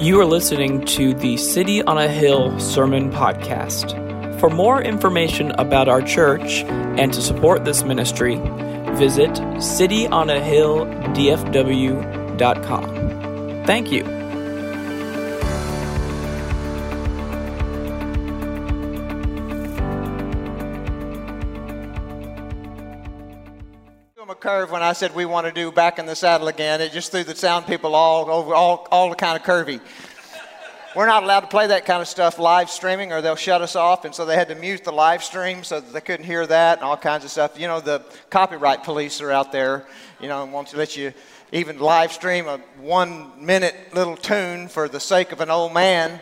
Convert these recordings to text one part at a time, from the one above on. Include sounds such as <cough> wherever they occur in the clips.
You are listening to the City on a Hill Sermon Podcast. For more information about our church and to support this ministry, visit cityonahilldfw.com. Thank you. I said we want to do back in the saddle again. It just threw the sound people all over, all, all kind of curvy. We're not allowed to play that kind of stuff live streaming or they'll shut us off. And so they had to mute the live stream so that they couldn't hear that and all kinds of stuff. You know, the copyright police are out there, you know, and want to let you even live stream a one minute little tune for the sake of an old man.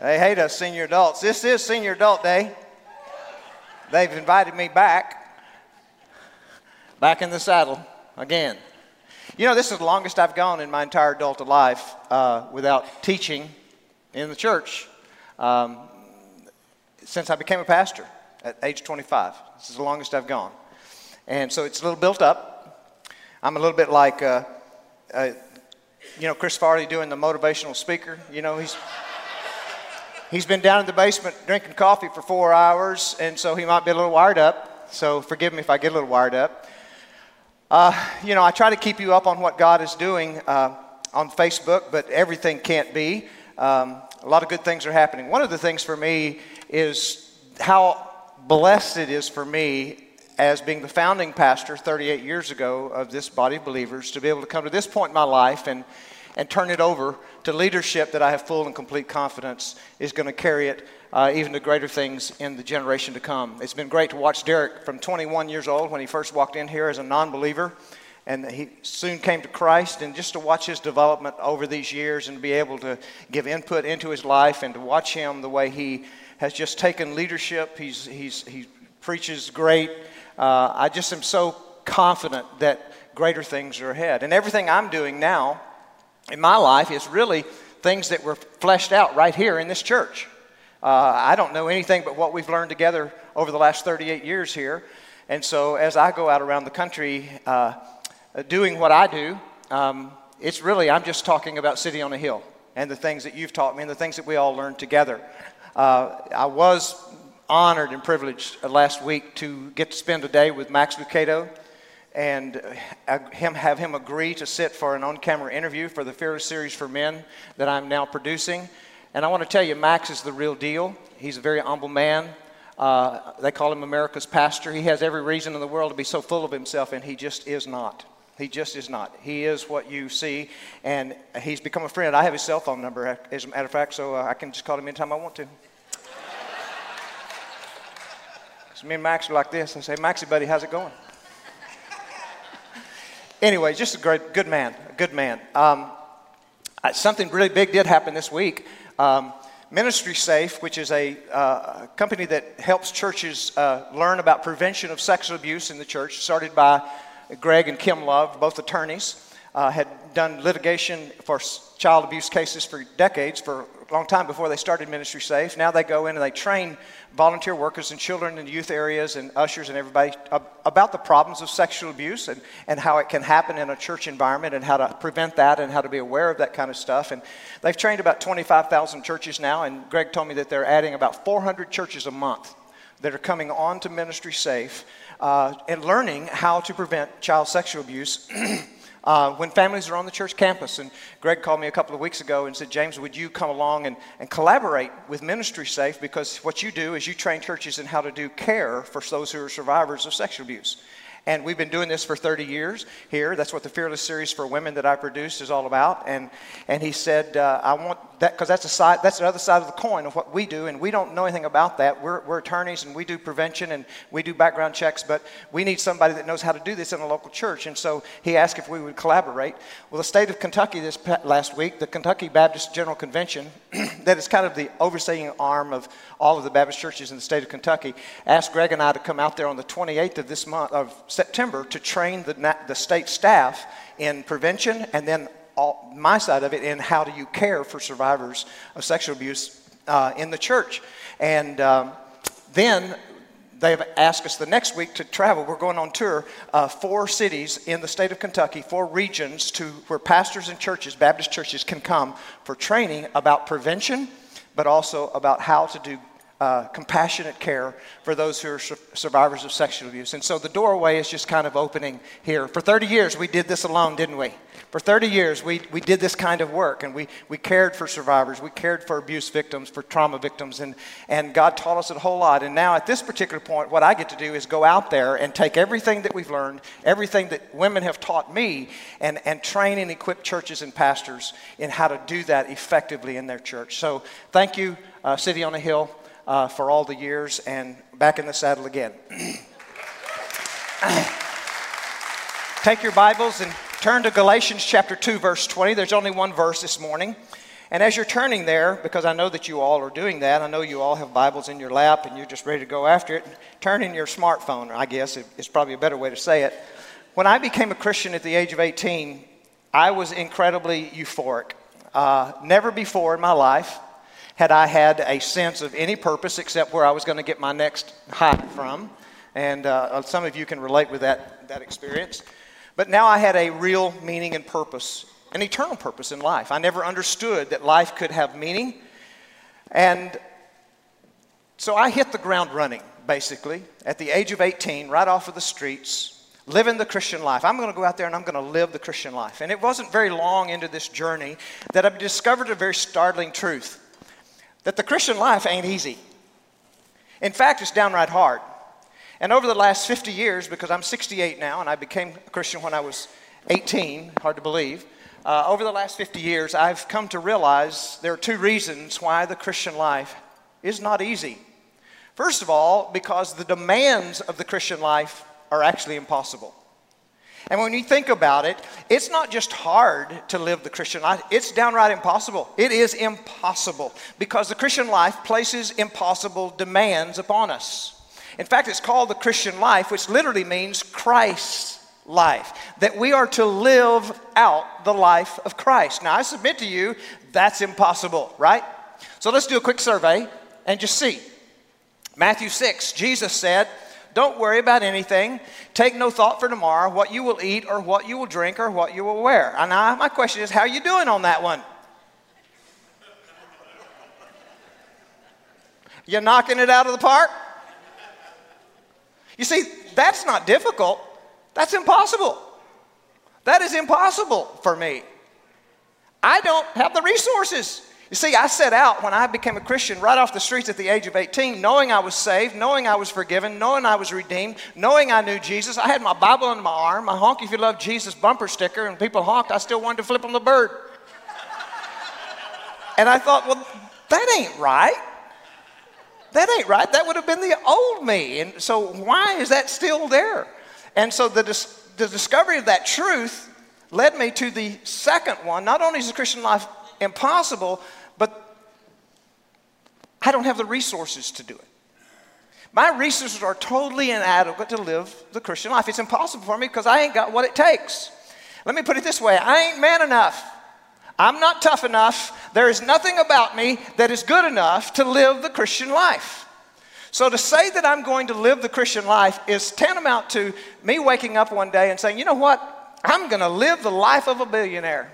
they hate us senior adults. This is senior adult day. They've invited me back back in the saddle again. You know, this is the longest I've gone in my entire adult life uh, without teaching in the church um, since I became a pastor at age 25. This is the longest I've gone. And so it's a little built up. I'm a little bit like, uh, uh, you know, Chris Farley doing the motivational speaker. You know, he's. He's been down in the basement drinking coffee for four hours, and so he might be a little wired up. So forgive me if I get a little wired up. Uh, you know, I try to keep you up on what God is doing uh, on Facebook, but everything can't be. Um, a lot of good things are happening. One of the things for me is how blessed it is for me as being the founding pastor 38 years ago of this body of believers to be able to come to this point in my life and, and turn it over to leadership that I have full and complete confidence is going to carry it uh, even to greater things in the generation to come. It's been great to watch Derek from 21 years old when he first walked in here as a non believer. And he soon came to Christ, and just to watch his development over these years and be able to give input into his life and to watch him the way he has just taken leadership. He's, he's, he preaches great. Uh, I just am so confident that greater things are ahead. And everything I'm doing now in my life is really things that were fleshed out right here in this church. Uh, I don't know anything but what we've learned together over the last 38 years here. And so as I go out around the country uh, doing what I do, um, it's really, I'm just talking about City on a Hill and the things that you've taught me and the things that we all learned together. Uh, I was honored and privileged last week to get to spend a day with Max Lucado and uh, him, have him agree to sit for an on camera interview for the Fearless Series for Men that I'm now producing. And I want to tell you, Max is the real deal. He's a very humble man. Uh, they call him America's pastor. He has every reason in the world to be so full of himself, and he just is not. He just is not. He is what you see, and he's become a friend. I have his cell phone number, as a matter of fact, so uh, I can just call him anytime I want to. <laughs> so me and Max are like this. I say, Maxie, buddy, how's it going? <laughs> anyway, just a great, good man, a good man. Um, something really big did happen this week. Um, Ministry Safe, which is a uh, company that helps churches uh, learn about prevention of sexual abuse in the church, started by Greg and Kim Love, both attorneys, uh, had done litigation for child abuse cases for decades, for long time before they started Ministry Safe. Now they go in and they train volunteer workers and children in youth areas and ushers and everybody about the problems of sexual abuse and, and how it can happen in a church environment and how to prevent that and how to be aware of that kind of stuff. And they've trained about 25,000 churches now, and Greg told me that they're adding about 400 churches a month that are coming on to Ministry Safe uh, and learning how to prevent child sexual abuse. <clears throat> Uh, when families are on the church campus. And Greg called me a couple of weeks ago and said, James, would you come along and, and collaborate with Ministry Safe? Because what you do is you train churches in how to do care for those who are survivors of sexual abuse. And we've been doing this for 30 years here. That's what the Fearless series for women that I produced is all about. And, and he said, uh, I want that, because that's, a side, that's the other side of the coin of what we do. And we don't know anything about that. We're, we're attorneys and we do prevention and we do background checks, but we need somebody that knows how to do this in a local church. And so he asked if we would collaborate. Well, the state of Kentucky this last week, the Kentucky Baptist General Convention, <clears throat> that is kind of the overseeing arm of all of the Baptist churches in the state of Kentucky, asked Greg and I to come out there on the 28th of this month, of September, to train the, the state staff in prevention and then all, my side of it in how do you care for survivors of sexual abuse uh, in the church. And um, then they have asked us the next week to travel. We're going on tour, uh, four cities in the state of Kentucky, four regions to where pastors and churches, Baptist churches, can come for training about prevention, but also about how to do uh, compassionate care for those who are su- survivors of sexual abuse. And so the doorway is just kind of opening here. For 30 years, we did this alone, didn't we? For 30 years, we, we did this kind of work and we, we cared for survivors, we cared for abuse victims, for trauma victims, and, and God taught us a whole lot. And now, at this particular point, what I get to do is go out there and take everything that we've learned, everything that women have taught me, and, and train and equip churches and pastors in how to do that effectively in their church. So, thank you, uh, City on a Hill uh, for all the years and back in the saddle again. <clears throat> Take your Bibles and turn to Galatians chapter 2, verse 20. There's only one verse this morning. And as you're turning there, because I know that you all are doing that, I know you all have Bibles in your lap and you're just ready to go after it, turn in your smartphone, I guess is probably a better way to say it. When I became a Christian at the age of 18, I was incredibly euphoric. Uh, never before in my life had I had a sense of any purpose except where I was going to get my next high from. And uh, some of you can relate with that, that experience. But now I had a real meaning and purpose, an eternal purpose in life. I never understood that life could have meaning. And so I hit the ground running, basically, at the age of 18, right off of the streets, living the Christian life. I'm going to go out there and I'm going to live the Christian life. And it wasn't very long into this journey that I discovered a very startling truth that the Christian life ain't easy. In fact, it's downright hard. And over the last 50 years, because I'm 68 now and I became a Christian when I was 18, hard to believe, uh, over the last 50 years, I've come to realize there are two reasons why the Christian life is not easy. First of all, because the demands of the Christian life are actually impossible. And when you think about it, it's not just hard to live the Christian life, it's downright impossible. It is impossible because the Christian life places impossible demands upon us. In fact, it's called the Christian life, which literally means Christ's life, that we are to live out the life of Christ. Now, I submit to you, that's impossible, right? So let's do a quick survey and just see. Matthew 6, Jesus said, don't worry about anything. Take no thought for tomorrow, what you will eat or what you will drink or what you will wear. And I, my question is, how are you doing on that one? You're knocking it out of the park? You see, that's not difficult. That's impossible. That is impossible for me. I don't have the resources. You see, I set out when I became a Christian right off the streets at the age of 18, knowing I was saved, knowing I was forgiven, knowing I was redeemed, knowing I knew Jesus. I had my Bible under my arm, my honk if you love Jesus bumper sticker, and people honked. I still wanted to flip them the bird. and I thought, well, that ain't right. That ain't right. That would have been the old me. And so, why is that still there? And so, the, dis- the discovery of that truth led me to the second one. Not only is the Christian life impossible, I don't have the resources to do it. My resources are totally inadequate to live the Christian life. It's impossible for me because I ain't got what it takes. Let me put it this way I ain't man enough. I'm not tough enough. There is nothing about me that is good enough to live the Christian life. So to say that I'm going to live the Christian life is tantamount to me waking up one day and saying, you know what? I'm going to live the life of a billionaire.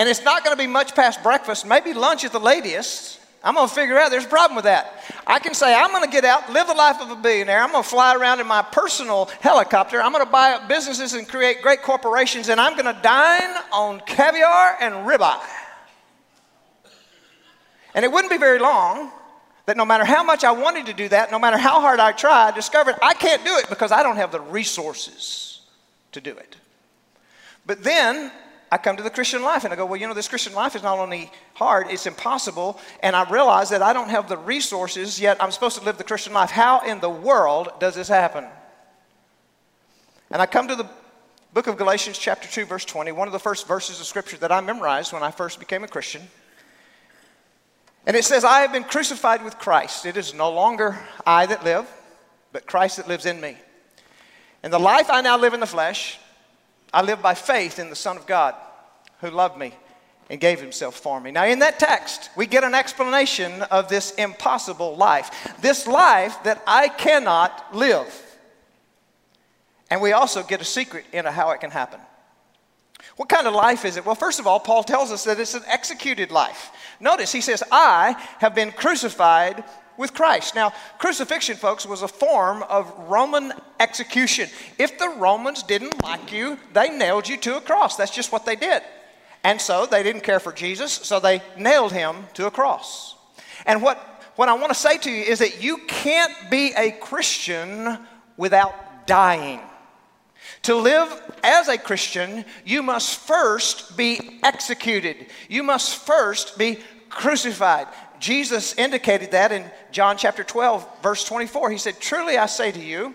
And it's not going to be much past breakfast, maybe lunch at the latest. I'm going to figure out there's a problem with that. I can say, I'm going to get out, live the life of a billionaire. I'm going to fly around in my personal helicopter. I'm going to buy up businesses and create great corporations, and I'm going to dine on caviar and ribeye. And it wouldn't be very long that no matter how much I wanted to do that, no matter how hard I tried, I discovered I can't do it because I don't have the resources to do it. But then I come to the Christian life and I go, well, you know, this Christian life is not only hard, it's impossible. And I realize that I don't have the resources, yet I'm supposed to live the Christian life. How in the world does this happen? And I come to the book of Galatians, chapter 2, verse 20, one of the first verses of scripture that I memorized when I first became a Christian. And it says, I have been crucified with Christ. It is no longer I that live, but Christ that lives in me. And the life I now live in the flesh, I live by faith in the Son of God who loved me and gave himself for me. Now, in that text, we get an explanation of this impossible life, this life that I cannot live. And we also get a secret into how it can happen. What kind of life is it? Well, first of all, Paul tells us that it's an executed life. Notice he says, I have been crucified with Christ. Now, crucifixion, folks, was a form of Roman execution. If the Romans didn't like you, they nailed you to a cross. That's just what they did. And so they didn't care for Jesus, so they nailed him to a cross. And what, what I want to say to you is that you can't be a Christian without dying. To live as a Christian, you must first be executed. You must first be crucified. Jesus indicated that in John chapter 12, verse 24. He said, Truly I say to you,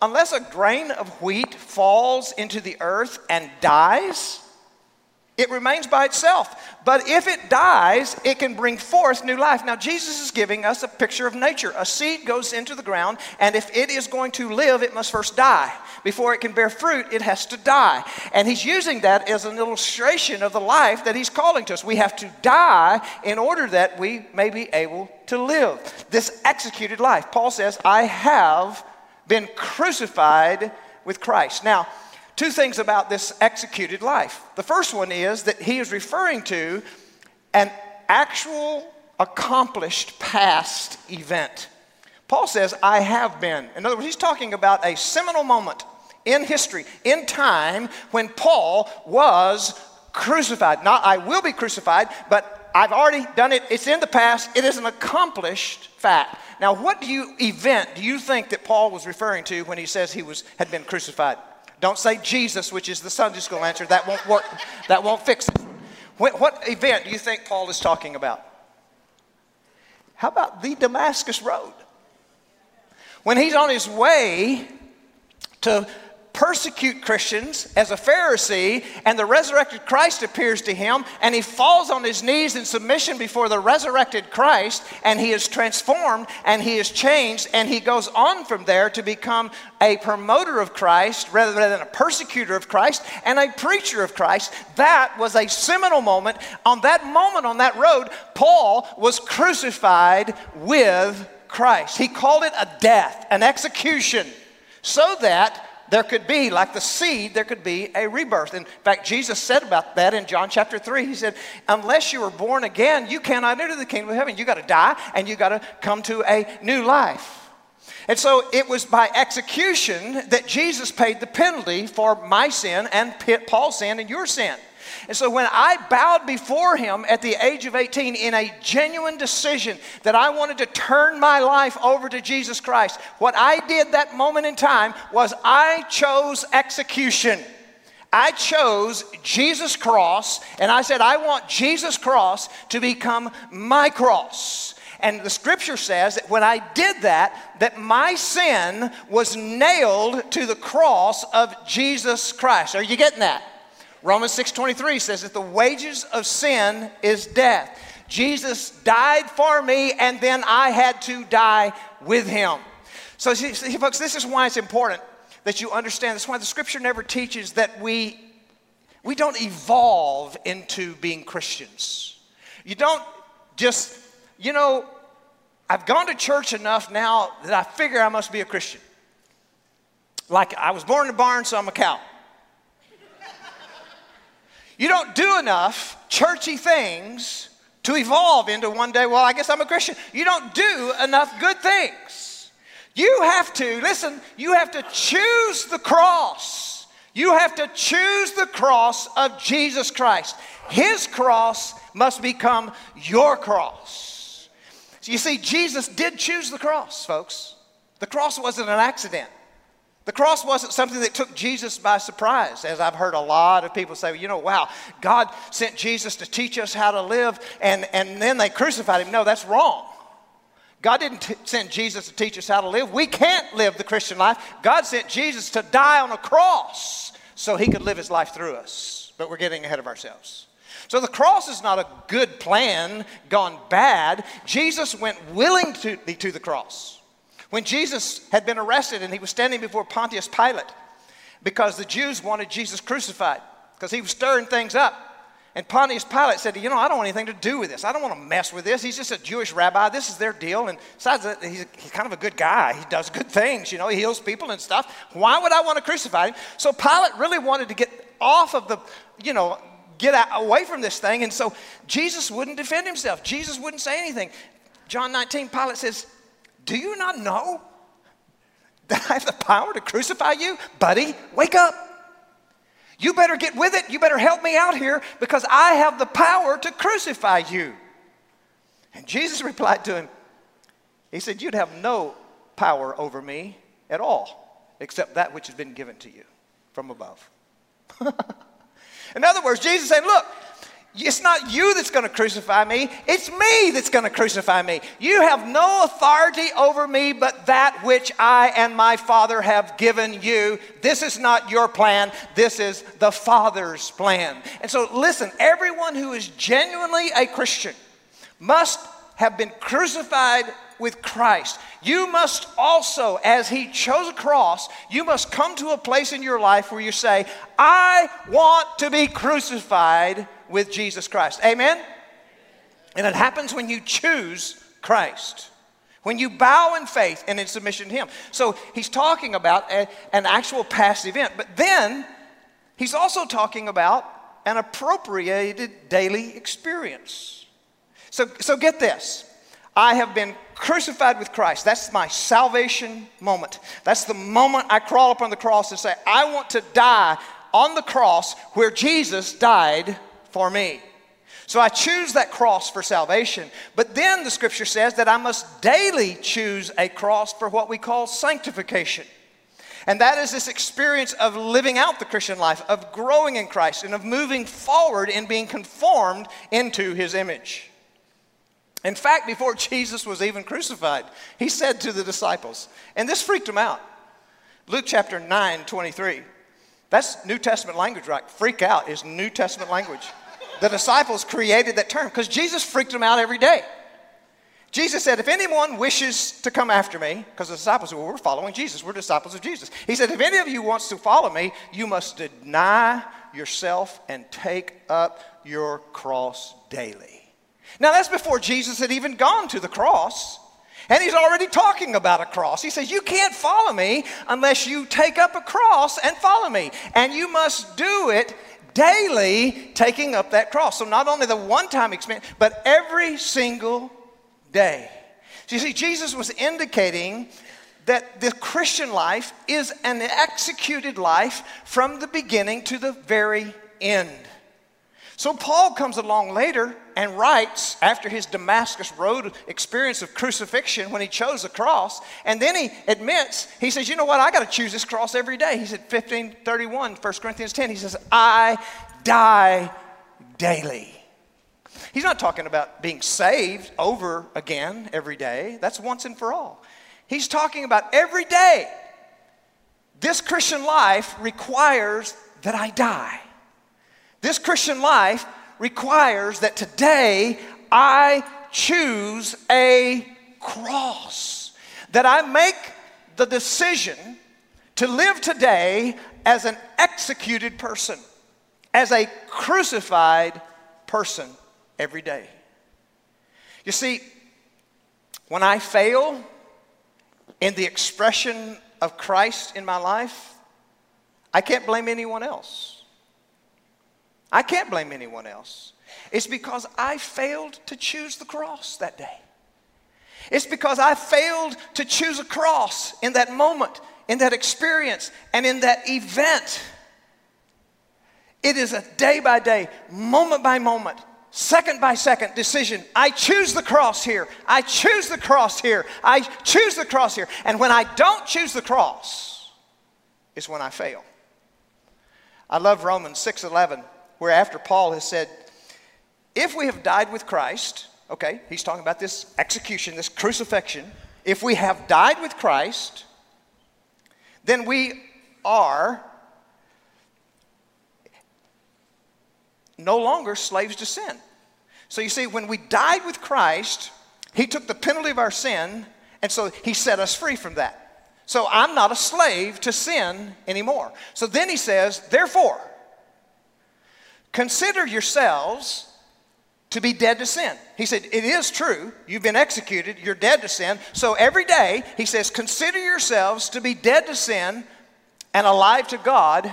unless a grain of wheat falls into the earth and dies, it remains by itself. But if it dies, it can bring forth new life. Now, Jesus is giving us a picture of nature. A seed goes into the ground, and if it is going to live, it must first die. Before it can bear fruit, it has to die. And he's using that as an illustration of the life that he's calling to us. We have to die in order that we may be able to live this executed life. Paul says, I have been crucified with Christ. Now, two things about this executed life. The first one is that he is referring to an actual accomplished past event. Paul says, I have been. In other words, he's talking about a seminal moment in history, in time, when Paul was crucified. Not I will be crucified, but I've already done it. It's in the past. It is an accomplished fact. Now, what do you event do you think that Paul was referring to when he says he was had been crucified? Don't say Jesus, which is the Sunday school answer. That won't work. That won't fix it. What, what event do you think Paul is talking about? How about the Damascus Road? When he's on his way to persecute Christians as a Pharisee, and the resurrected Christ appears to him, and he falls on his knees in submission before the resurrected Christ, and he is transformed and he is changed, and he goes on from there to become a promoter of Christ rather than a persecutor of Christ and a preacher of Christ. That was a seminal moment. On that moment on that road, Paul was crucified with Christ. He called it a death, an execution, so that there could be, like the seed, there could be a rebirth. In fact, Jesus said about that in John chapter 3. He said, Unless you are born again, you cannot enter the kingdom of heaven. You got to die and you got to come to a new life. And so it was by execution that Jesus paid the penalty for my sin and Paul's sin and your sin. And so when I bowed before him at the age of 18 in a genuine decision that I wanted to turn my life over to Jesus Christ, what I did that moment in time was I chose execution. I chose Jesus' cross, and I said, I want Jesus' cross to become my cross. And the scripture says that when I did that, that my sin was nailed to the cross of Jesus Christ. Are you getting that? Romans 6:23 says that the wages of sin is death. Jesus died for me and then I had to die with him. So see, folks, this is why it's important that you understand. This is why the scripture never teaches that we we don't evolve into being Christians. You don't just, you know, I've gone to church enough now that I figure I must be a Christian. Like I was born in a barn, so I'm a cow. You don't do enough churchy things to evolve into one day, well, I guess I'm a Christian. You don't do enough good things. You have to, listen, you have to choose the cross. You have to choose the cross of Jesus Christ. His cross must become your cross. So you see, Jesus did choose the cross, folks. The cross wasn't an accident. The cross wasn't something that took Jesus by surprise, as I've heard a lot of people say, you know, wow, God sent Jesus to teach us how to live, and, and then they crucified him. No, that's wrong. God didn't t- send Jesus to teach us how to live. We can't live the Christian life. God sent Jesus to die on a cross so he could live his life through us. But we're getting ahead of ourselves. So the cross is not a good plan gone bad. Jesus went willingly to, to the cross. When Jesus had been arrested and he was standing before Pontius Pilate because the Jews wanted Jesus crucified because he was stirring things up. And Pontius Pilate said, You know, I don't want anything to do with this. I don't want to mess with this. He's just a Jewish rabbi. This is their deal. And besides, he's, he's kind of a good guy. He does good things, you know, he heals people and stuff. Why would I want to crucify him? So Pilate really wanted to get off of the, you know, get out, away from this thing. And so Jesus wouldn't defend himself. Jesus wouldn't say anything. John 19, Pilate says, Do you not know that I have the power to crucify you? Buddy, wake up. You better get with it. You better help me out here because I have the power to crucify you. And Jesus <laughs> replied to him, He said, You'd have no power over me at all except that which has been given to you from above. <laughs> In other words, Jesus said, Look, it's not you that's going to crucify me. It's me that's going to crucify me. You have no authority over me but that which I and my Father have given you. This is not your plan. This is the Father's plan. And so, listen, everyone who is genuinely a Christian must have been crucified with Christ. You must also, as He chose a cross, you must come to a place in your life where you say, I want to be crucified with Jesus Christ. Amen? And it happens when you choose Christ. When you bow in faith and in submission to Him. So he's talking about a, an actual past event, but then he's also talking about an appropriated daily experience. So, so get this I have been crucified with Christ. That's my salvation moment. That's the moment I crawl up on the cross and say, I want to die on the cross where Jesus died for me. So I choose that cross for salvation. But then the scripture says that I must daily choose a cross for what we call sanctification. And that is this experience of living out the Christian life, of growing in Christ, and of moving forward in being conformed into his image. In fact, before <laughs> Jesus was even crucified, he said to the disciples, and this freaked them out. Luke chapter 9, 23. That's New Testament language, right? Freak out is New Testament language. The disciples created that term because Jesus freaked them out every day. Jesus said, If anyone wishes to come after me, because the disciples said, Well, we're following Jesus, we're disciples of Jesus. He said, If any of you wants to follow me, you must deny yourself and take up your cross daily. Now, that's before Jesus had even gone to the cross. And he's already talking about a cross. He says, You can't follow me unless you take up a cross and follow me. And you must do it daily taking up that cross. So not only the one time experience, but every single day. So you see, Jesus was indicating that the Christian life is an executed life from the beginning to the very end. So Paul comes along later and writes after his Damascus Road experience of crucifixion when he chose the cross, and then he admits, he says, You know what? I got to choose this cross every day. He said, 1531, 1 Corinthians 10, he says, I die daily. He's not talking about being saved over again every day. That's once and for all. He's talking about every day. This Christian life requires that I die. This Christian life requires that today I choose a cross, that I make the decision to live today as an executed person, as a crucified person every day. You see, when I fail in the expression of Christ in my life, I can't blame anyone else. I can't blame anyone else. It's because I failed to choose the cross that day. It's because I failed to choose a cross in that moment, in that experience, and in that event. It is a day by day, moment by moment, second by second decision. I choose the cross here. I choose the cross here. I choose the cross here. And when I don't choose the cross, is when I fail. I love Romans 6:11 where after Paul has said, if we have died with Christ, okay, he's talking about this execution, this crucifixion. If we have died with Christ, then we are no longer slaves to sin. So you see, when we died with Christ, he took the penalty of our sin, and so he set us free from that. So I'm not a slave to sin anymore. So then he says, therefore, consider yourselves to be dead to sin. He said, It is true. You've been executed. You're dead to sin. So every day, he says, Consider yourselves to be dead to sin and alive to God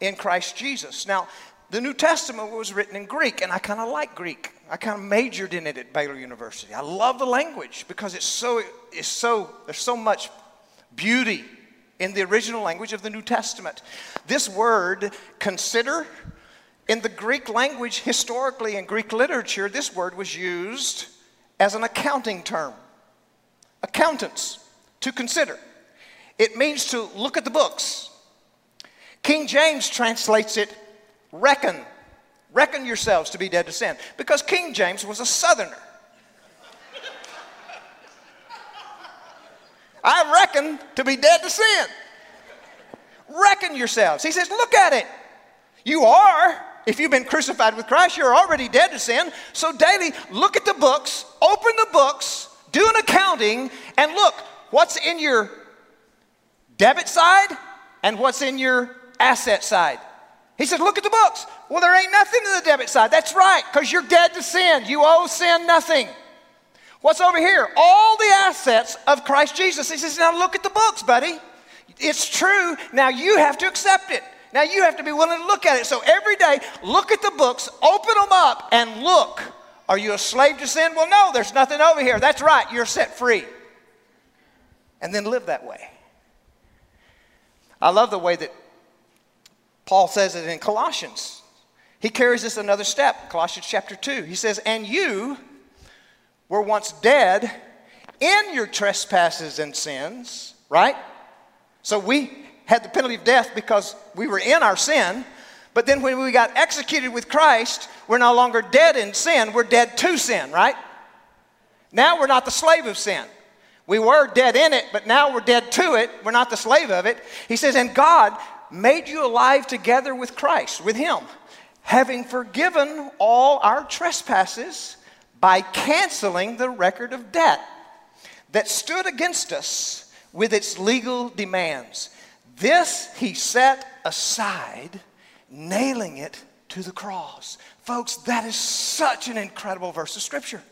in Christ Jesus. Now, the New Testament was written in Greek, and I kind of like Greek. I kind of majored in it at Baylor University. I love the language because it's so, it's so, there's so much beauty in the original language of the New Testament. This word, consider, in the Greek language, historically in Greek literature, this word was used as an accounting term. Accountants, to consider. It means to look at the books. King James translates it reckon. Reckon yourselves to be dead to sin. Because King James was a southerner. <laughs> I reckon to be dead to sin. Reckon yourselves. He says, look at it. You are. If you've been crucified with Christ, you're already dead to sin. So daily, look at the books, open the books, do an accounting, and look what's in your debit side and what's in your asset side. He said, Look at the books. Well, there ain't nothing in the debit side. That's right, because you're dead to sin. You owe sin nothing. What's over here? All the assets of Christ Jesus. He says, Now look at the books, buddy. It's true. Now you have to accept it. Now you have to be willing to look at it. So every day, look at the books, open them up, and look. Are you a slave to sin? Well, no, there's nothing over here. That's right, you're set free. And then live that way. I love the way that Paul says it in Colossians. He carries this another step, Colossians chapter 2. He says, And you were once dead in your trespasses and sins, right? So we had the penalty of death because we were in our sin. But then when we got executed with Christ, we're no longer dead in sin, we're dead to sin, right? Now we're not the slave of sin. We were dead in it, but now we're dead to it. We're not the slave of it. He says, and God made you alive together with Christ, with Him, having forgiven all our trespasses by canceling the record of debt that stood against us with its legal demands. This He set aside, nailing it to the cross. Folks, that is such an incredible verse of Scripture.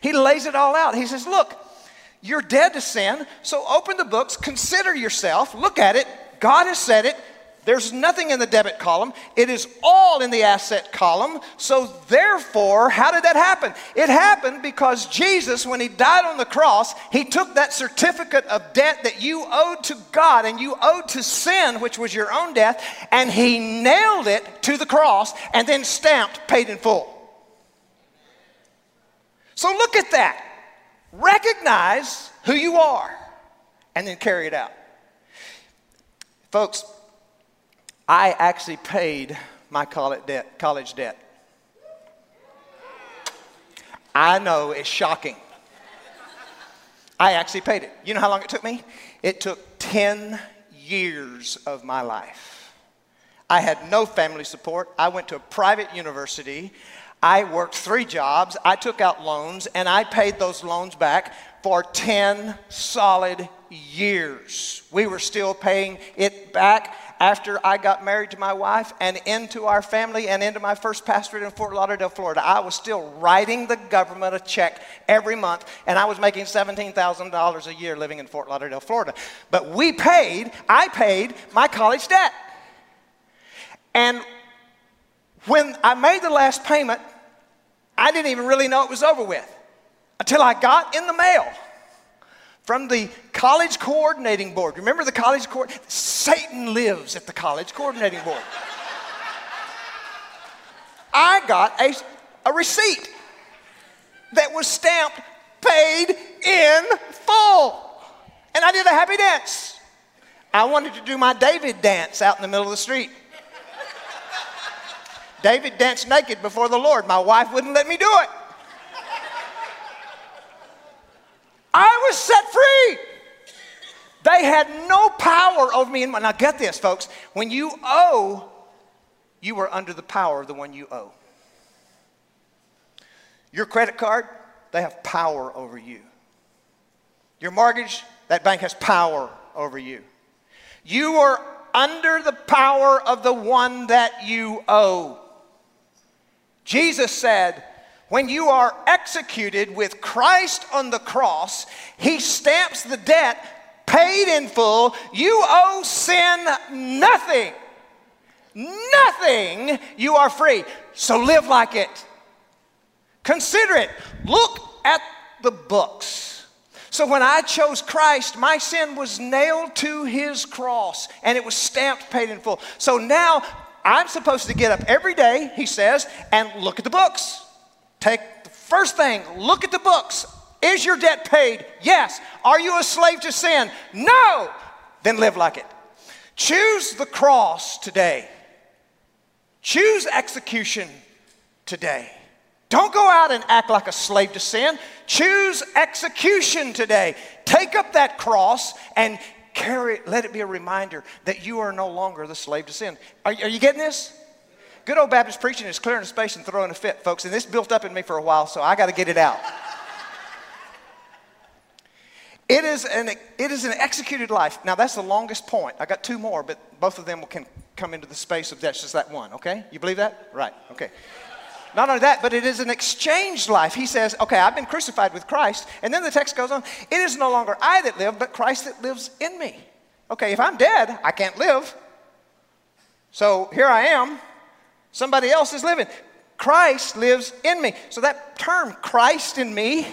He lays it all out. He says, Look, you're dead to sin, so open the books, consider yourself, look at it, God has said it. There's nothing in the debit column. It is all in the asset column. So, therefore, how did that happen? It happened because Jesus, when he died on the cross, he took that certificate of debt that you owed to God and you owed to sin, which was your own death, and he nailed it to the cross and then stamped paid in full. So, look at that. Recognize who you are and then carry it out. Folks, I actually paid my college debt. College debt. I know it's shocking. I actually paid it. You know how long it took me? It took 10 years of my life. I had no family support. I went to a private university. I worked three jobs. I took out loans and I paid those loans back for 10 solid years. We were still paying it back after I got married to my wife and into our family and into my first pastorate in Fort Lauderdale, Florida. I was still writing the government a check every month, and I was making $17,000 a year living in Fort Lauderdale, Florida. But we paid, I paid my college debt. And when I made the last payment, I didn't even really know it was over with until I got in the mail from the college coordinating board. Remember the college court? Satan lives at the college coordinating board. I got a, a receipt that was stamped paid in full. And I did a happy dance. I wanted to do my David dance out in the middle of the street. David danced naked before the Lord. My wife wouldn't let me do it. I was set free. They had no power over me. Now, get this, folks. When you owe, you are under the power of the one you owe. Your credit card, they have power over you. Your mortgage, that bank has power over you. You are under the power of the one that you owe. Jesus said, when you are executed with Christ on the cross, he stamps the debt paid in full. You owe sin nothing. Nothing. You are free. So live like it. Consider it. Look at the books. So when I chose Christ, my sin was nailed to his cross and it was stamped paid in full. So now I'm supposed to get up every day, he says, and look at the books. Take the first thing, look at the books. Is your debt paid? Yes. Are you a slave to sin? No. Then live like it. Choose the cross today. Choose execution today. Don't go out and act like a slave to sin. Choose execution today. Take up that cross and carry it. Let it be a reminder that you are no longer the slave to sin. Are, are you getting this? Good old Baptist preaching is clearing a space and throwing a fit, folks. And this built up in me for a while, so I got to get it out. <laughs> It is, an, it is an executed life. Now, that's the longest point. I got two more, but both of them can come into the space of that's just that one, okay? You believe that? Right, okay. Not only that, but it is an exchanged life. He says, okay, I've been crucified with Christ. And then the text goes on, it is no longer I that live, but Christ that lives in me. Okay, if I'm dead, I can't live. So here I am. Somebody else is living. Christ lives in me. So that term, Christ in me,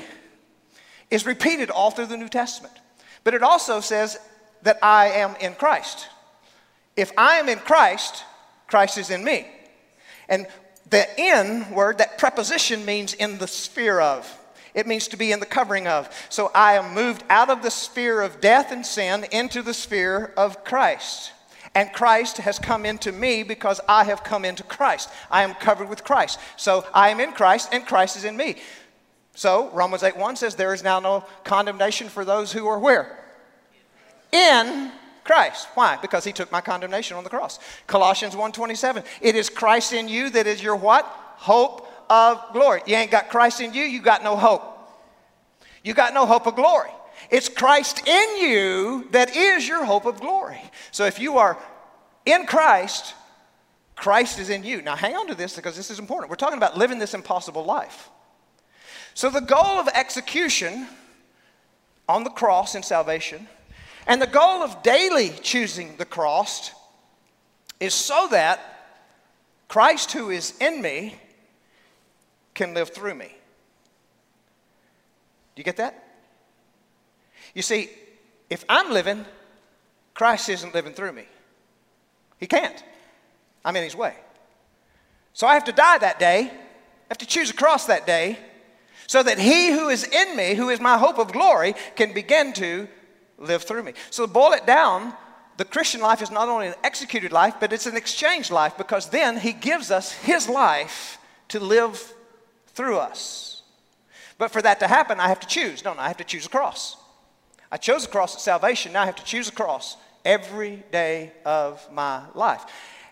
is repeated all through the New Testament. But it also says that I am in Christ. If I am in Christ, Christ is in me. And the in word, that preposition means in the sphere of. It means to be in the covering of. So I am moved out of the sphere of death and sin into the sphere of Christ. And Christ has come into me because I have come into Christ. I am covered with Christ. So I am in Christ and Christ is in me. So Romans 8 1 says, There is now no condemnation for those who are where? In Christ. Why? Because he took my condemnation on the cross. Colossians 1:27. It is Christ in you that is your what? Hope of glory. You ain't got Christ in you, you got no hope. You got no hope of glory. It's Christ in you that is your hope of glory. So if you are in Christ, Christ is in you. Now hang on to this because this is important. We're talking about living this impossible life. So, the goal of execution on the cross in salvation, and the goal of daily choosing the cross, is so that Christ, who is in me, can live through me. Do you get that? You see, if I'm living, Christ isn't living through me. He can't. I'm in his way. So I have to die that day. I have to choose a cross that day so that he who is in me, who is my hope of glory, can begin to live through me. So, to boil it down, the Christian life is not only an executed life, but it's an exchange life because then he gives us his life to live through us. But for that to happen, I have to choose, don't I? I have to choose a cross. I chose a cross at salvation, now I have to choose a cross every day of my life.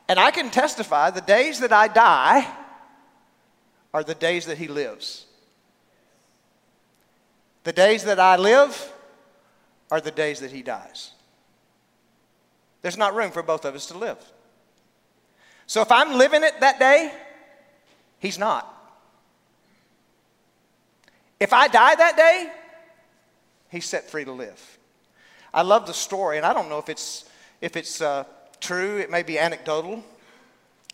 And I can testify the days that I die are the days that he lives. The days that I live are the days that he dies. There's not room for both of us to live. So if I'm living it that day, he's not. If I die that day, he's set free to live. I love the story, and I don't know if it's, if it's uh, true, it may be anecdotal,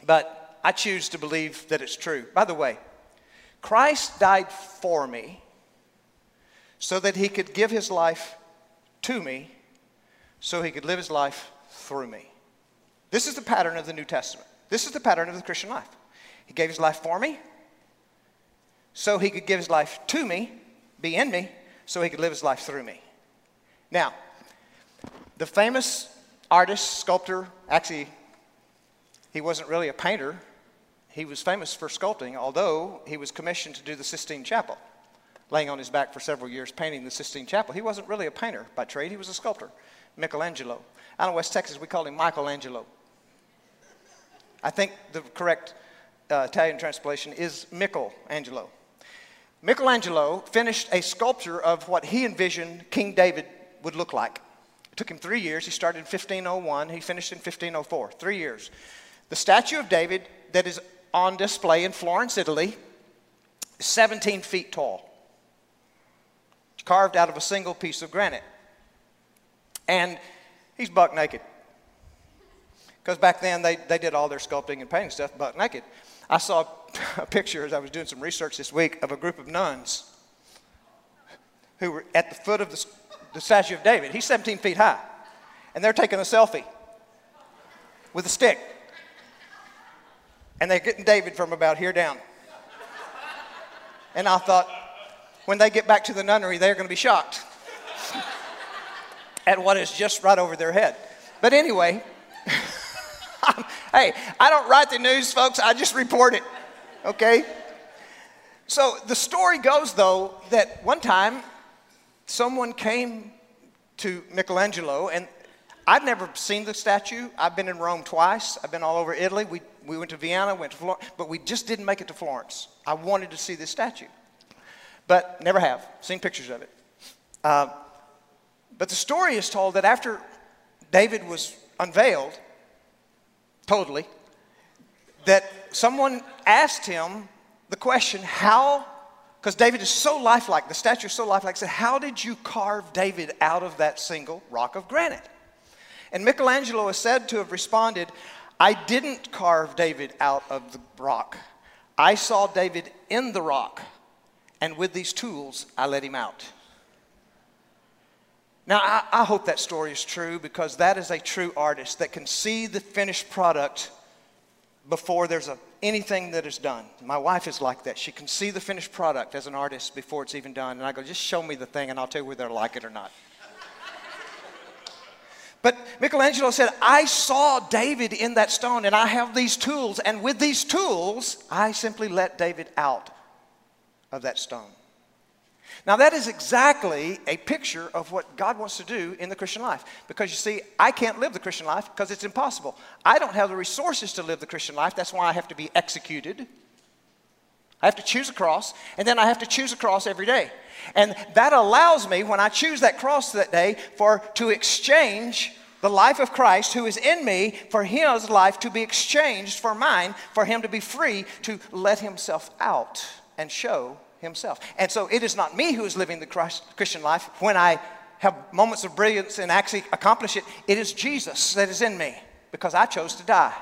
but I choose to believe that it's true. By the way, Christ died for me so that he could give his life to me, so he could live his life through me. This is the pattern of the New Testament. This is the pattern of the Christian life. He gave his life for me, so he could give his life to me, be in me, so he could live his life through me. Now, the famous artist, sculptor, actually, he wasn't really a painter. He was famous for sculpting, although he was commissioned to do the Sistine Chapel laying on his back for several years painting the Sistine Chapel. He wasn't really a painter by trade, he was a sculptor, Michelangelo. Out in West Texas, we call him Michelangelo. I think the correct uh, Italian translation is Michelangelo. Michelangelo finished a sculpture of what he envisioned King David would look like. It took him three years. He started in 1501, he finished in 1504. Three years. The statue of David that is on display in Florence, Italy, is 17 feet tall, it's carved out of a single piece of granite. And he's buck naked. Because back then they, they did all their sculpting and painting stuff buck naked. I saw <laughs> a picture as I was doing some research this week of a group of nuns who were at the foot of the, the statue of David. He's 17 feet high. And they're taking a selfie with a stick. And they're getting David from about here down. And I thought, when they get back to the nunnery, they're going to be shocked <laughs> at what is just right over their head. But anyway, <laughs> hey, I don't write the news, folks, I just report it, okay? So the story goes, though, that one time someone came to Michelangelo, and I'd never seen the statue. I've been in Rome twice, I've been all over Italy. We, we went to Vienna, went to Florence, but we just didn't make it to Florence. I wanted to see this statue, but never have. Seen pictures of it. Uh, but the story is told that after David was unveiled, totally, that someone asked him the question, how, because David is so lifelike, the statue is so lifelike, said, how did you carve David out of that single rock of granite? And Michelangelo is said to have responded, I didn't carve David out of the rock. I saw David in the rock, and with these tools, I let him out. Now, I, I, hope that story is true because that is a true artist that can see the finished product before there's a, anything that is done. My wife is like that. She can see the finished product as an artist before it's even done. And I go, just show me the thing and I'll tell you whether I like it or not. <laughs> But Michelangelo said, I saw David in that stone, and I have these tools, and with these tools, I simply let David out of that stone. Now, that is exactly a picture of what God wants to do in the Christian life. Because you see, I can't live the Christian life because it's impossible. I don't have the resources to live the Christian life. That's why I have to be executed. I have to choose a cross, and then I have to choose a cross every day. And that allows me, when I choose that cross that day, for to exchange the life of Christ who is in me for his life to be exchanged for mine, for him to be free to let himself out and show himself. And so it is not me who is living the Christ, Christian life when I have moments of brilliance and actually accomplish it. It is Jesus that is in me because I chose to die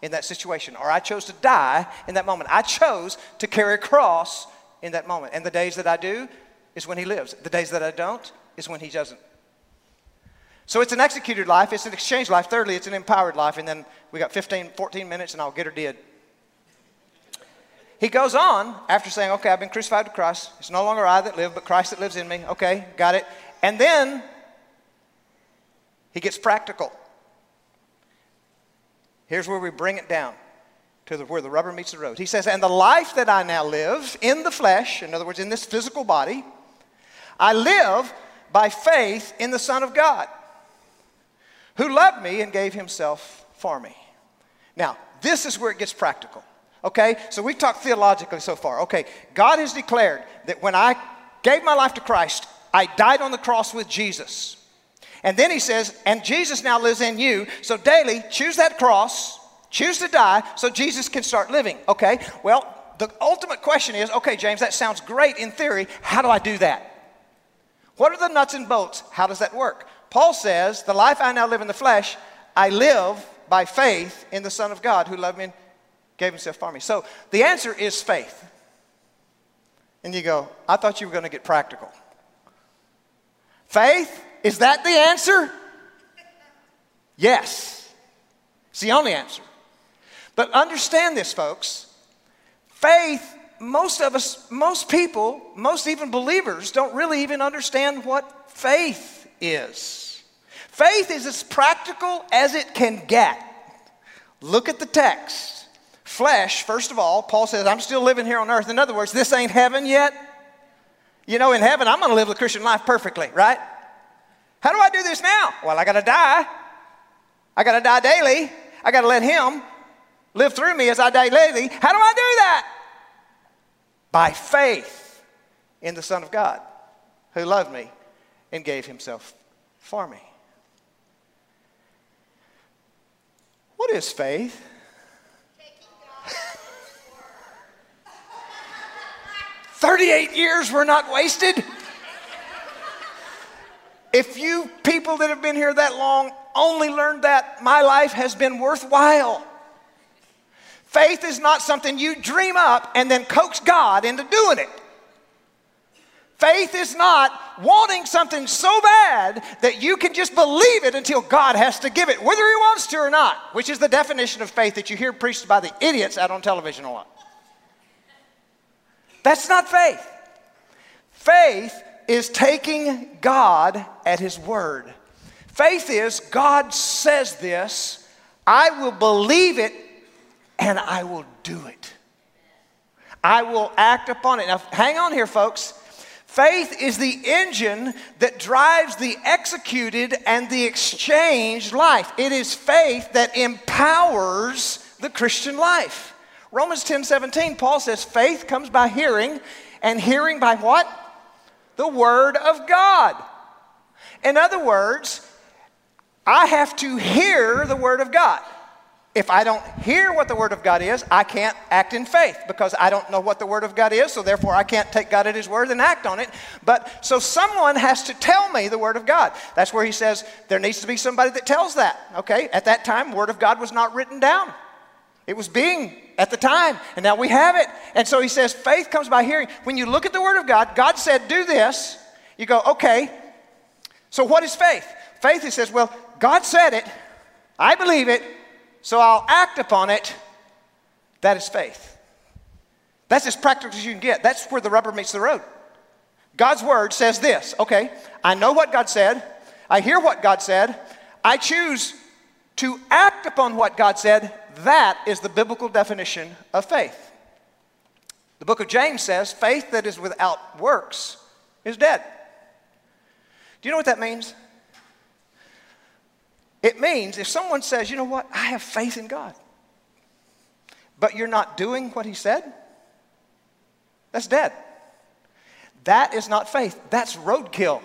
in that situation, or I chose to die in that moment. I chose to carry a cross in that moment. And the days that I do is when he lives, the days that I don't is when he doesn't. So it's an executed life, it's an exchange life. Thirdly, it's an empowered life. And then we got 15, 14 minutes, and I'll get her did. He goes on after saying, Okay, I've been crucified to Christ. It's no longer I that live, but Christ that lives in me. Okay, got it. And then he gets practical. Here's where we bring it down to the, where the rubber meets the road. He says, And the life that I now live in the flesh, in other words, in this physical body, I live by faith in the Son of God, who loved me and gave himself for me. Now, this is where it gets practical. Okay? So we've talked theologically so far. Okay, God has declared that when I gave my life to Christ, I died on the cross with Jesus. And then he says, and Jesus now lives in you. So daily, choose that cross, choose to die so Jesus can start living. Okay? Well, the ultimate question is okay, James, that sounds great in theory. How do I do that? What are the nuts and bolts? How does that work? Paul says, The life I now live in the flesh, I live by faith in the Son of God who loved me gave himself for me. So the answer is faith. And you go, I thought you were going to get practical. Faith? Is that the answer? Yes. It's the only answer. But understand this, folks. Faith, most of us, most people, most even believers, don't really even understand what faith is. Faith is as practical as it can get. Look at the text flesh, first of all, Paul says, I'm still living here on earth. In other words, this ain't heaven yet. You know, in heaven, I'm going to live the Christian life perfectly, right? How do I do this now? Well, I got to die. I got to die daily. I got to let Him live through me as I die daily. How do I do that? By faith in the Son of God who loved me and gave Himself for me. What is faith? 38 years were not wasted. If you people that have been here that long only learned that, my life has been worthwhile. Faith is not something you dream up and then coax God into doing it. Faith is not wanting something so bad that you can just believe it until God has to give it, whether He wants to or not, which is the definition of faith that you hear preached by the idiots out on television a lot. That's not faith. Faith is taking God at His word. Faith is God says this, I will believe it, and I will do it. I will act upon it. Now, hang on here, folks. Faith is the engine that drives the executed and the exchanged life. It is faith that empowers the Christian life. Romans 10 17, Paul says, faith comes by hearing, and hearing by what? The Word of God. In other words, I have to hear the Word of God. If I don't hear what the Word of God is, I can't act in faith because I don't know what the Word of God is, so therefore I can't take God at His Word and act on it. But so someone has to tell me the Word of God. That's where he says there needs to be somebody that tells that. Okay? At that time, Word of God was not written down, it was being at the time, and now we have it. And so he says faith comes by hearing. When you look at the Word of God, God said, do this. You go, okay, so what is faith? Faith, he says, well, God said it, I believe it, so I'll act upon it. That is faith. That's as practical as you can get. That's where the rubber meets the road. God's word says this okay, I know what God said, I hear what God said, I choose to act upon what God said. That is the biblical definition of faith. The book of James says faith that is without works is dead. Do you know what that means? It means if someone says, you know what, I have faith in God, but you're not doing what he said, that's dead. That is not faith, that's roadkill.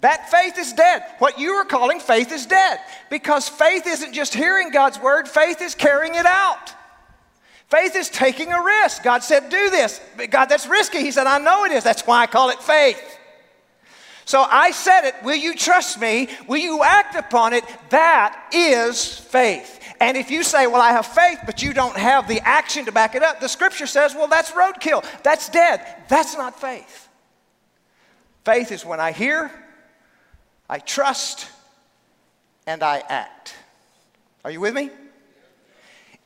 That faith is dead. What you are calling faith is dead because faith isn't just hearing God's word, faith is carrying it out. Faith is taking a risk. God said, Do this. God, that's risky. He said, I know it is. That's why I call it faith. So I said it. Will you trust me? Will you act upon it? That is faith. And if you say, Well, I have faith, but you don't have the action to back it up, the scripture says, Well, that's roadkill. That's dead. That's not faith. Faith is when I hear, I trust, and I act. Are you with me?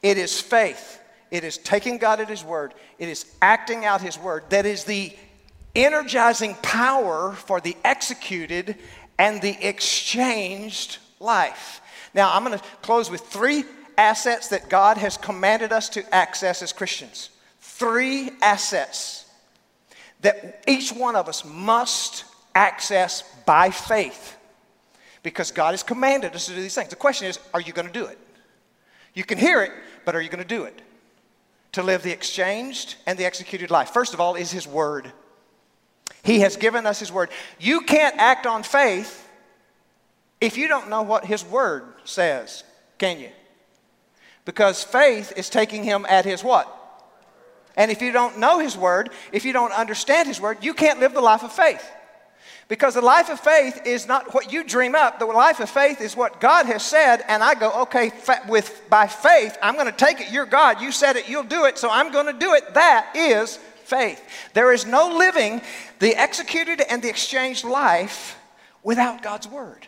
It is faith. It is taking God at His word. It is acting out His word. That is the energizing power for the executed and the exchanged life. Now, I'm going to close with three assets that God has commanded us to access as Christians. Three assets that each one of us must access by faith because God has commanded us to do these things. The question is, are you going to do it? You can hear it, but are you going to do it? To live the exchanged and the executed life. First of all, is His Word. He has given us His Word. You can't act on faith if you don't know what His Word says, can you? Because faith is taking Him at His what? And if you don't know His Word, if you don't understand His Word, you can't live the life of faith. Because the life of faith is not what you dream up. The life of faith is what God has said, and I go, okay, with by faith, I'm going to take it. You're God. You said it. You'll do it. So I'm going to do it. That is faith. There is no living the executed and the exchanged life without God's word.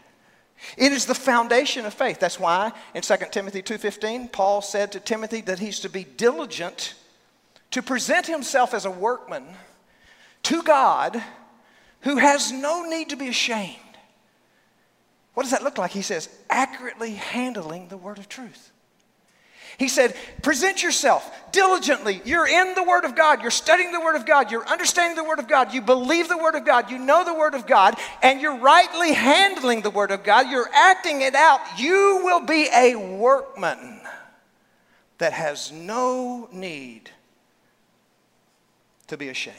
It is the foundation of faith. That's why in 2 Timothy 2:15 Paul said to Timothy that he's to be diligent to present himself as a workman to God who has no need to be ashamed. What does that look like? He says, accurately handling the word of truth. He said, present yourself diligently. You're in the Word of God. You're studying the Word of God. You're understanding the Word of God. You believe the Word of God. You know the Word of God. And you're rightly handling the Word of God. You're acting it out. You will be a workman that has no need to be ashamed.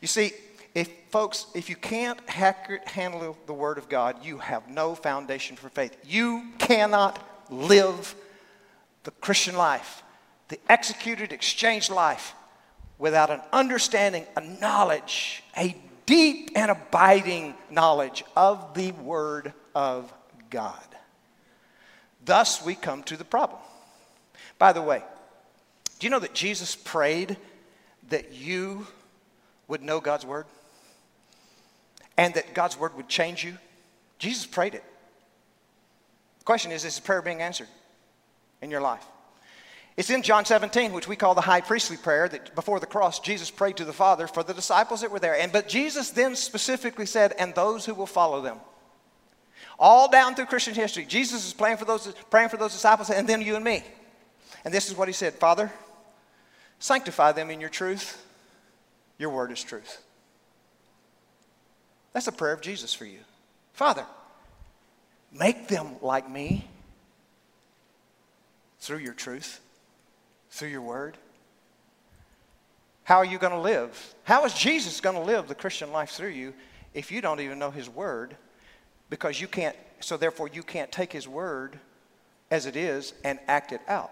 You see, if folks, if you can't handle the Word of God, you have no foundation for faith. You cannot live the Christian life the executed exchange life without an understanding, a knowledge, a deep and abiding knowledge of the Word of God. Thus, we come to the problem. By the way, do you know that Jesus prayed that you would know God's Word? And that God's Word would change you? Jesus prayed it. The question is, is the prayer being answered in your life? It's in John 17, which we call the high priestly prayer, that before the cross, Jesus prayed to the Father for the disciples that were there. And but Jesus then specifically said, and those who will follow them. All down through Christian history, Jesus is praying for those, praying for those disciples, and then you and me. And this is what he said Father, sanctify them in your truth. Your word is truth. That's a prayer of Jesus for you. Father, make them like me through your truth through your word? How are you going to live? How is Jesus going to live the Christian life through you if you don't even know his word? Because you can't, so therefore you can't take his word as it is and act it out.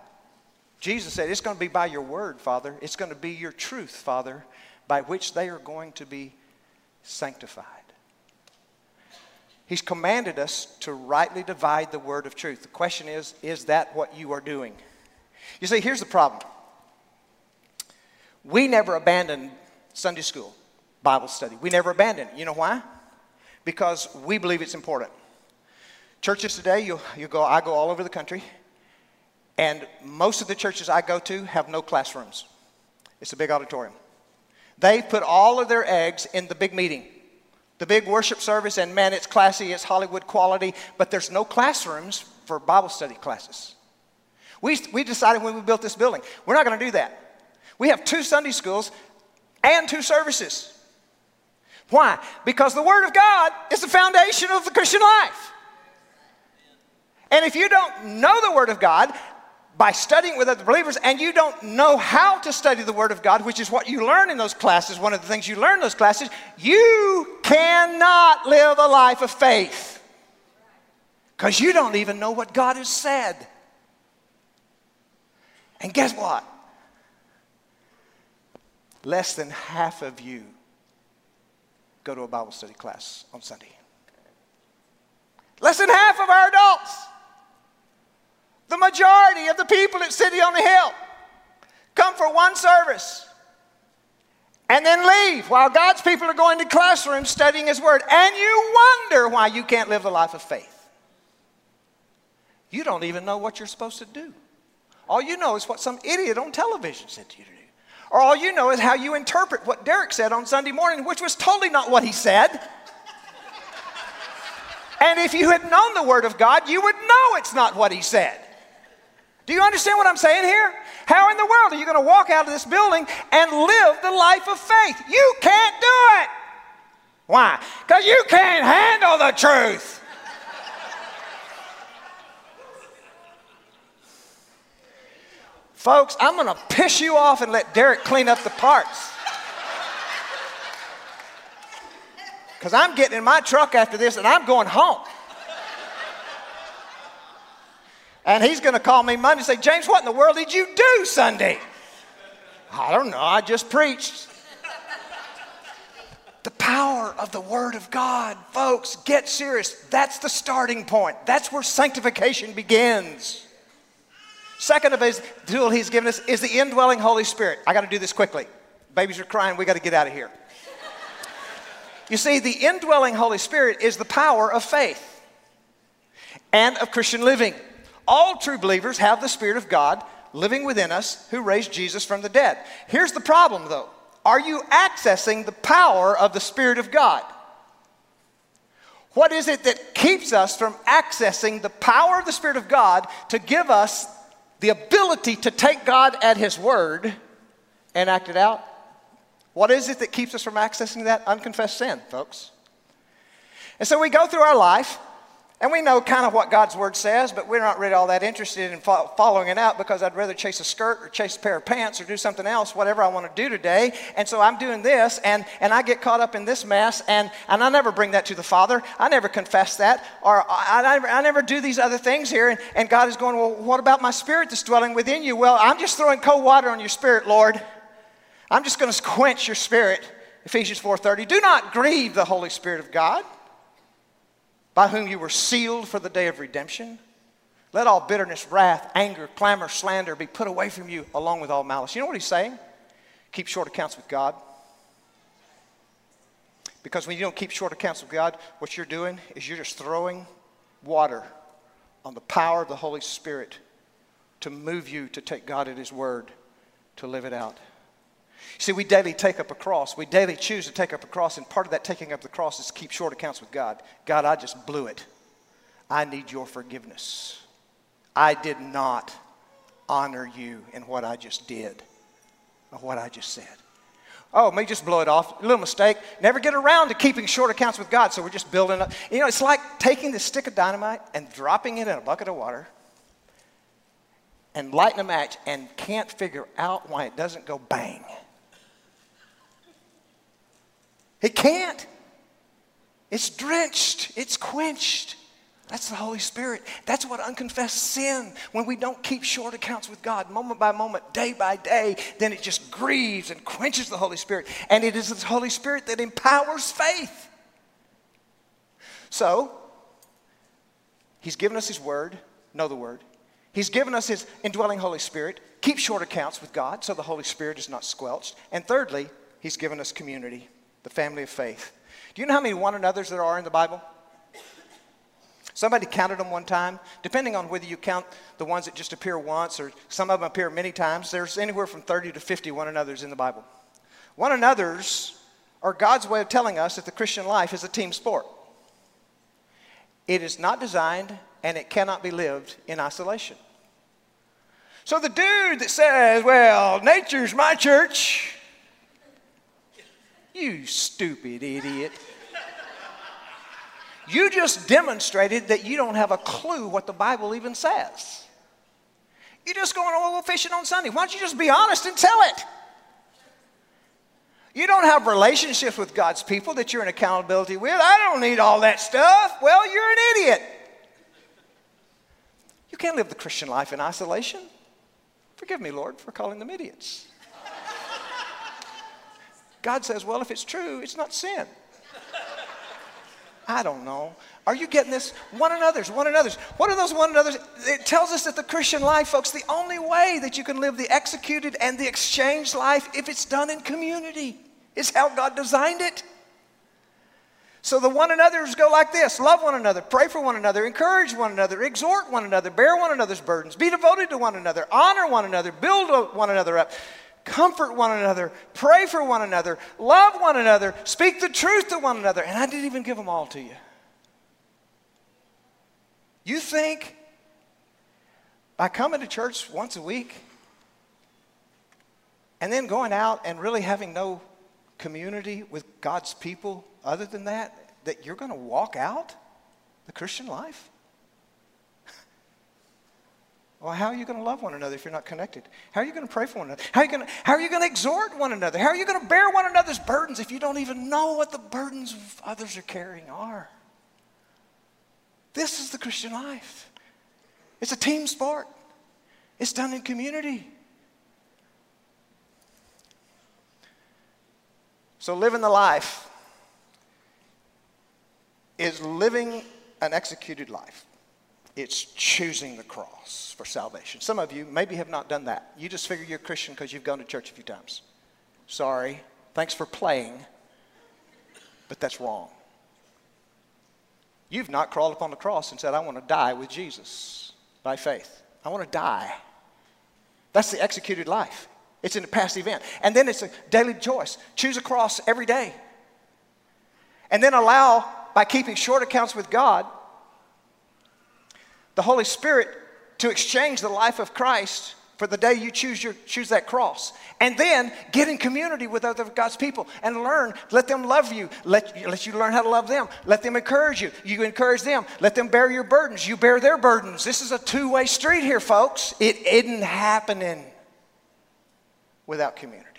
Jesus said, It's going to be by your word, Father. It's going to be your truth, Father, by which they are going to be sanctified. He's commanded us to rightly divide the word of truth. The question is, is that what you are doing? You see, here's the problem. We never abandoned Sunday school, Bible study. We never abandoned. You know why? Because we believe it's important. Churches today, you, you go, I go all over the country, and most of the churches I go to have no classrooms. It's a big auditorium. They put all of their eggs in the big meeting, the big worship service, and man, it's classy, it's Hollywood quality, but there's no classrooms for Bible study classes. We, we decided when we built this building, we're not going to do that. We have two Sunday schools and two services. Why? Because the Word of God is the foundation of the Christian life. And if you don't know the Word of God by studying with other believers and you don't know how to study the Word of God, which is what you learn in those classes, one of the things you learn in those classes, you cannot live a life of faith because you don't even know what God has said. And guess what? Less than half of you go to a Bible study class on Sunday. Less than half of our adults. The majority of the people at City on the Hill come for one service and then leave while God's people are going to classrooms studying His Word. And you wonder why you can't live the life of faith. You don't even know what you're supposed to do. All you know is what some idiot on television said to you to do. Or all you know is how you interpret what Derek said on Sunday morning, which was totally not what he said. and if you had known the Word of God, you would know it's not what he said. Do you understand what I'm saying here? How in the world are you going to walk out of this building and live the life of faith? You can't do it. Why? Because you can't handle the truth. Folks, I'm going to piss you off and let Derek clean up the parts. Because I'm getting in my truck after this and I'm going home. And he's going to call me Monday and say, James, what in the world did you do Sunday? I don't know. I just preached. the power of the Word of God. Folks, get serious. That's the starting point. That's where sanctification begins. Second of his tool he's given us is the indwelling Holy Spirit. I got to do this quickly. Babies are crying. We got to get out of here. You see, the indwelling Holy Spirit is the power of faith and of Christian living. All true believers have the Spirit of God living within us who raised Jesus from the dead. Here's the problem, though are you accessing the power of the Spirit of God? What is it that keeps us from accessing the power of the Spirit of God to give us the ability to take God at His word and act it out. What is it that keeps us from accessing that? Unconfessed sin, folks. And so we go through our life And we know kind of what God's word says, but we're not really all that interested in fo- following it out because I'd rather chase a skirt or chase a pair of pants or do something else, whatever I want to do today. And so I'm doing this, and, and I get caught up in this mess, and, and I never bring that to the Father. I never confess that, or I, I, never, I never do these other things here. And, and God is going, Well, what about my spirit that's dwelling within you? Well, I'm just throwing cold water on your spirit, Lord. I'm just going to quench your spirit. Ephesians 4:30. Do not grieve the Holy Spirit of God by whom you were sealed for the day of redemption. Let all bitterness, wrath, anger, clamor, slander be put away from you, along with all malice. You know what he's saying? Keep short accounts with God. Because when you don't keep short accounts with God, what you're doing is you're just throwing water on the power of the Holy Spirit to move you to take God at His word to live it out. See, we daily take up a cross. We daily choose to take up a cross, and part of that taking up the cross is keep short accounts with God. God, I just blew it. I need your forgiveness. I did not honor you in what I just did or what I just said. Oh, may just blow it off. Little mistake. Never get around to keeping short accounts with God, so we're just building up. You know, it's like taking this stick of dynamite and dropping it in a bucket of water and lighting a match and can't figure out why it doesn't go bang. It can't. It's drenched, it's quenched. That's the Holy Spirit. That's what unconfessed sin, when we don't keep short accounts with God, moment by moment, day by day, then it just grieves and quenches the Holy Spirit. And it is the Holy Spirit that empowers faith. So, He's given us His Word, know the Word. He's given us His indwelling Holy Spirit. Keep short accounts with God so the Holy Spirit is not squelched. And thirdly, He's given us community the family of faith. Do you know how many one another's there are in the Bible? Somebody counted them one time. Depending on whether you count the ones that just appear once or some of them appear many times, there's anywhere from 30 to 50 one another's in the Bible. One another's are God's way of telling us that the Christian life is a team sport. It is not designed and it cannot be lived in isolation. So the dude that says, well, nature's my church, you stupid idiot. You just demonstrated that you don't have a clue what the Bible even says. You're just going, oh, fishing on Sunday. Why don't you just be honest and tell it? You don't have relationships with God's people that you're in accountability with. I don't need all that stuff. Well, you're an idiot. You can't live the Christian life in isolation. Forgive me, Lord, for calling them idiots. God says, well, if it's true, it's not sin. I don't know. Are you getting this? One another's, one another's. What are those one another's? It tells us that the Christian life, folks, the only way that you can live the executed and the exchanged life if it's done in community is how God designed it. So the one another's go like this love one another, pray for one another, encourage one another, exhort one another, bear one another's burdens, be devoted to one another, honor one another, build one another up comfort one another, pray for one another, love one another, speak the truth to one another. And I didn't even give them all to you. You think by coming to church once a week and then going out and really having no community with God's people other than that, that you're going to walk out the Christian life? Well, how are you going to love one another if you're not connected? How are you going to pray for one another? How are you going to, how are you going to exhort one another? How are you going to bear one another's burdens if you don't even know what the burdens of others are carrying are? This is the Christian life. It's a team sport. It's done in community. So living the life is living an executed life. It's choosing the cross for salvation. Some of you maybe have not done that. You just figure you're a Christian because you've gone to church a few times. Sorry. Thanks for playing, but that's wrong. You've not crawled upon the cross and said, I want to die with Jesus by faith. I want to die. That's the executed life. It's in a past event. And then it's a daily choice. Choose a cross every day. And then allow, by keeping short accounts with God, the Holy Spirit to exchange the life of Christ for the day you choose, your, choose that cross. And then get in community with other God's people and learn. Let them love you. Let, let you learn how to love them. Let them encourage you. You encourage them. Let them bear your burdens. You bear their burdens. This is a two way street here, folks. It isn't happening without community.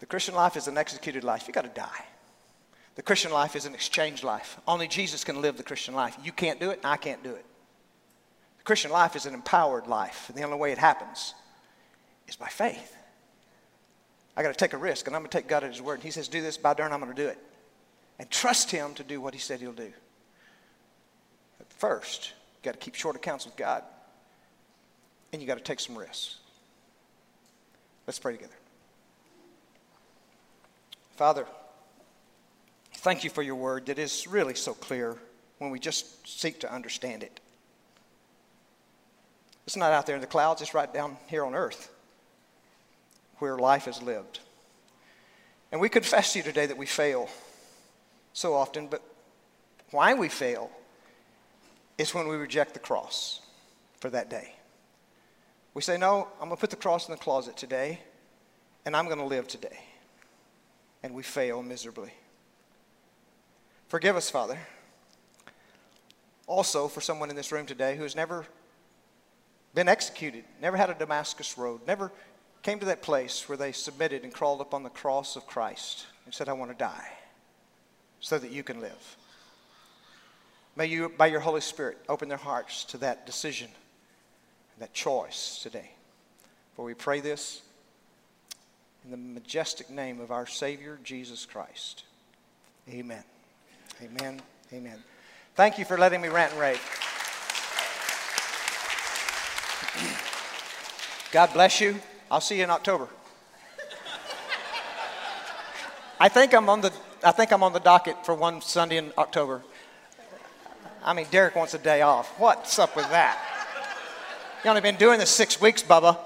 The Christian life is an executed life. You got to die. The Christian life is an exchange life. Only Jesus can live the Christian life. You can't do it, and I can't do it. The Christian life is an empowered life, and the only way it happens is by faith. I got to take a risk, and I'm going to take God at His word. And He says, Do this, by darn, I'm going to do it. And trust Him to do what He said He'll do. But first, you got to keep short accounts with God, and you got to take some risks. Let's pray together. Father, Thank you for your word that is really so clear when we just seek to understand it. It's not out there in the clouds, it's right down here on earth where life is lived. And we confess to you today that we fail so often, but why we fail is when we reject the cross for that day. We say, No, I'm going to put the cross in the closet today, and I'm going to live today. And we fail miserably. Forgive us, Father. Also, for someone in this room today who has never been executed, never had a Damascus road, never came to that place where they submitted and crawled up on the cross of Christ and said, I want to die so that you can live. May you, by your Holy Spirit, open their hearts to that decision, that choice today. For we pray this in the majestic name of our Savior, Jesus Christ. Amen. Amen. Amen. Thank you for letting me rant and rave. <clears throat> God bless you. I'll see you in October. I think I'm on the I think I'm on the docket for one Sunday in October. I mean, Derek wants a day off. What's up with that? You only been doing this six weeks, Bubba.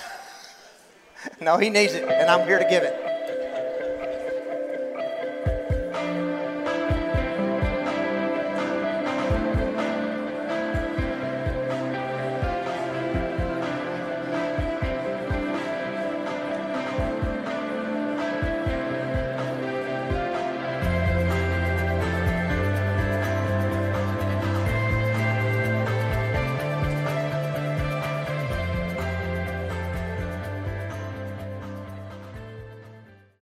<laughs> no, he needs it, and I'm here to give it.